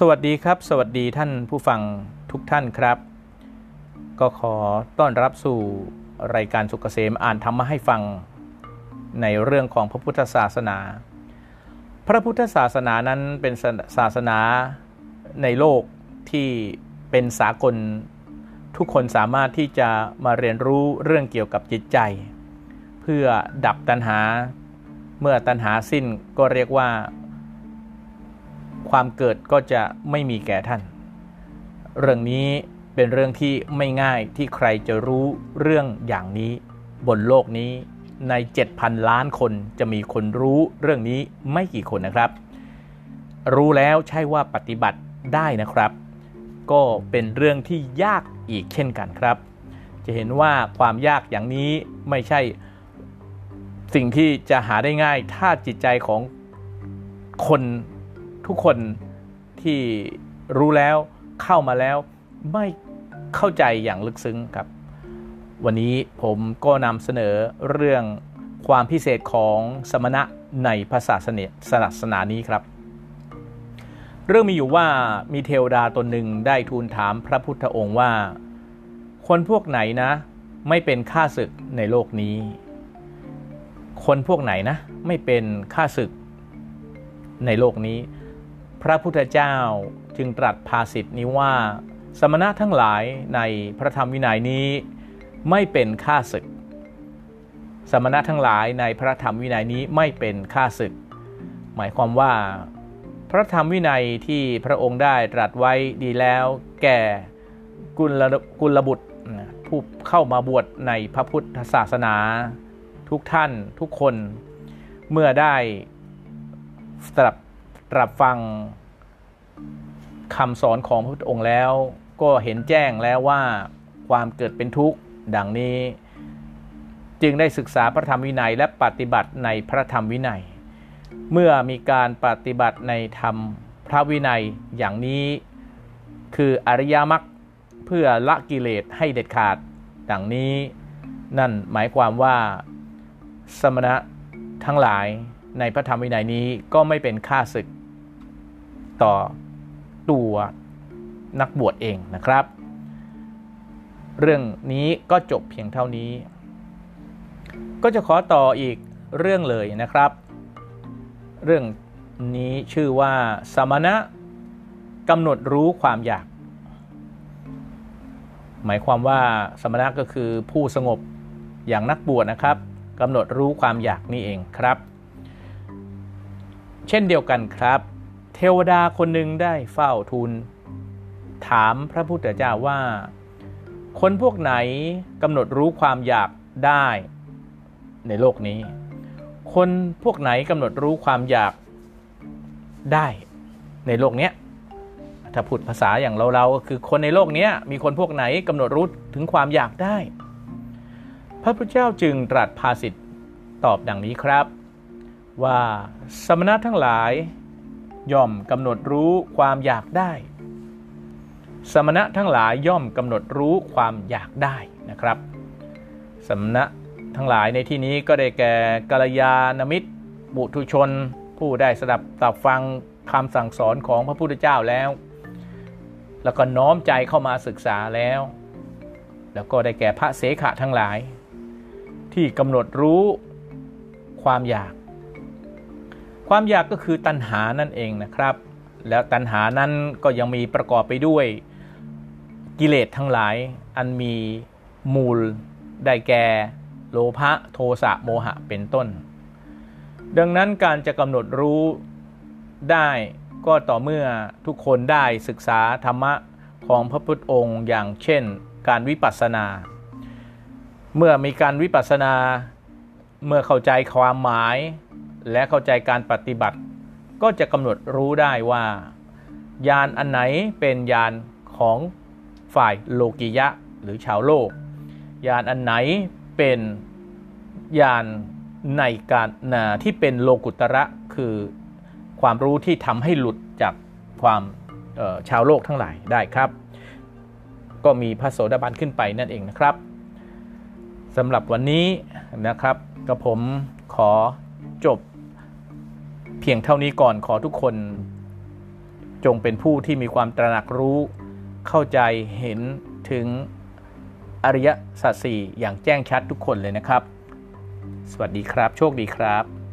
สวัสดีครับ สวัสดีท่านผู้ฟังทุกท่านครับ ก็ขอต้อนรับสู่รายการสุกเกษมอ่านธรรมะให้ฟังในเรื่องของพระพุทธศาสนา พระพุทธศาสนานั้นเป็นศาสนาในโลกที่เป็นสากลทุกคนสามารถที่จะมาเรียนรู้เรื่องเกี่ยวกับจิตใจ เพื่อดับตัณหา เมื่อตัณหาสิ้นก็เรียกว่า ความเกิดก็จะไม่มีแก่ท่าน เรื่องนี้เป็นเรื่องที่ไม่ง่ายที่ใครจะรู้เรื่องอย่างนี้ บนโลกนี้ใน 7,000 ล้านคนจะมีคนรู้เรื่องนี้ไม่กี่คนนะครับ รู้แล้วใช่ว่าปฏิบัติได้นะครับ ก็เป็นเรื่องที่ยากอีกเช่นกันครับ จะเห็นว่าความยากอย่างนี้ไม่ใช่สิ่งที่จะหาได้ง่าย ถ้าจิตใจของคน ทุกคนที่รู้แล้วเข้ามาแล้วไม่เข้าใจอย่างลึกซึ้งครับ วันนี้ผมก็นำเสนอเรื่องความพิเศษของสมณะในพระศาสนาศาสนานี้ครับ เรื่องมีอยู่ว่ามีเทวดาตนหนึ่งได้ทูลถามพระพุทธองค์ว่า คนพวกไหนนะ ไม่เป็นข้าศึกในโลกนี้ คนพวกไหนนะ ไม่เป็นข้าศึกในโลกนี้ ระพุทธเจ้าจึงตรัสภาษิตนี้ว่า สมณะทั้งหลายในพระธรรมวินัยนี้ไม่เป็นข้าศึก สมณะทั้งหลายในพระธรรมวินัยนี้ไม่เป็นข้าศึก หมายความว่า พระธรรมวินัยที่พระองค์ได้ตรัสไว้ดีแล้ว แก่กุลกุลบุตรผู้เข้ามาบวชในพระพุทธศาสนา ทุกท่านทุกคนเมื่อได้ตรัส รับฟังคำสอนของพระพุทธองค์แล้ว ก็เห็นแจ้งแล้วว่าความเกิดเป็นทุกข์ดังนี้ จึงได้ศึกษาพระธรรมวินัยและปฏิบัติในพระธรรมวินัย เมื่อมีการปฏิบัติในธรรมพระวินัยอย่างนี้คืออริยมรรคเพื่อละกิเลสให้เด็ดขาด ดังนี้ นั่นหมายความว่าสมณะทั้งหลาย ในพระธรรมวินัยนี้ก็ไม่เป็นค่าศึกต่อตัวนักบวชเองนะครับ เรื่องนี้ก็จบเพียงเท่านี้ ก็จะขอต่ออีกเรื่องเลยนะครับ เรื่องนี้ชื่อว่าสมณะกำหนดรู้ความอยาก หมายความว่าสมณะก็คือผู้สงบอย่างนักบวชนะครับกำหนดรู้ความอยากนี่เองครับ เช่นเดียวกันครับ เทวดาคนหนึ่งได้เฝ้าทูลถามพระพุทธเจ้าว่า คนพวกไหนกำหนดรู้ความอยากได้ในโลกนี้ คนพวกไหนกำหนดรู้ความอยากได้ในโลกนี้ถ้าพูดภาษาอย่างเราๆก็คือคนในโลกนี้มีคนพวกไหนกำหนดรู้ถึงความอยากได้ พระพุทธเจ้าจึงตรัสภาษิตตอบดังนี้ครับ ว่าสมณะทั้งหลาย ย่อมกำหนดรู้ความอยากได้ สมณะทั้งหลายย่อมกำหนดรู้ความอยากได้นะครับ สมณะทั้งหลายในที่นี้ก็ได้แก่กัลยาณมิตร บุตุชน ผู้ได้สดับตับฟังคำสั่งสอนของพระพุทธเจ้าแล้ว แล้วก็น้อมใจเข้ามาศึกษาแล้ว แล้วก็ได้แก่พระเสขะทั้งหลาย ที่กำหนดรู้ความอยาก ความอยากก็คือตัณหานั่นเองนะครับ แล้วตัณหานั้นก็ยังมีประกอบไปด้วยกิเลสทั้งหลายอันมีมูลได้แก่โลภะโทสะโมหะเป็นต้น ดังนั้นการจะกำหนดรู้ได้ก็ต่อเมื่อทุกคนได้ศึกษาธรรมะของพระพุทธองค์อย่างเช่น การวิปัสสนา เมื่อมีการวิปัสสนา เมื่อเข้าใจความหมาย และเข้าใจการปฏิบัติ ก็จะกำหนดรู้ได้ว่า ยานอันไหนเป็นยานของฝ่ายโลกิยะหรือชาวโลก ยานอันไหนเป็นยานในการนาที่เป็นโลกุตระคือความรู้ที่ทำให้หลุดจากความชาวโลกทั้งหลายได้ครับ ก็มีพระโสดาบันขึ้นไปนั่นเองนะครับสำหรับวันนี้นะครับกระผมขอจบ เพียงเท่านี้ก่อนขอทุกคน จงเป็นผู้ที่มีความตระหนักรู้ เข้าใจเห็นถึงอริยสัจสี่อย่างแจ้งชัดทุกคนเลยนะครับ สวัสดีครับ โชคดีครับ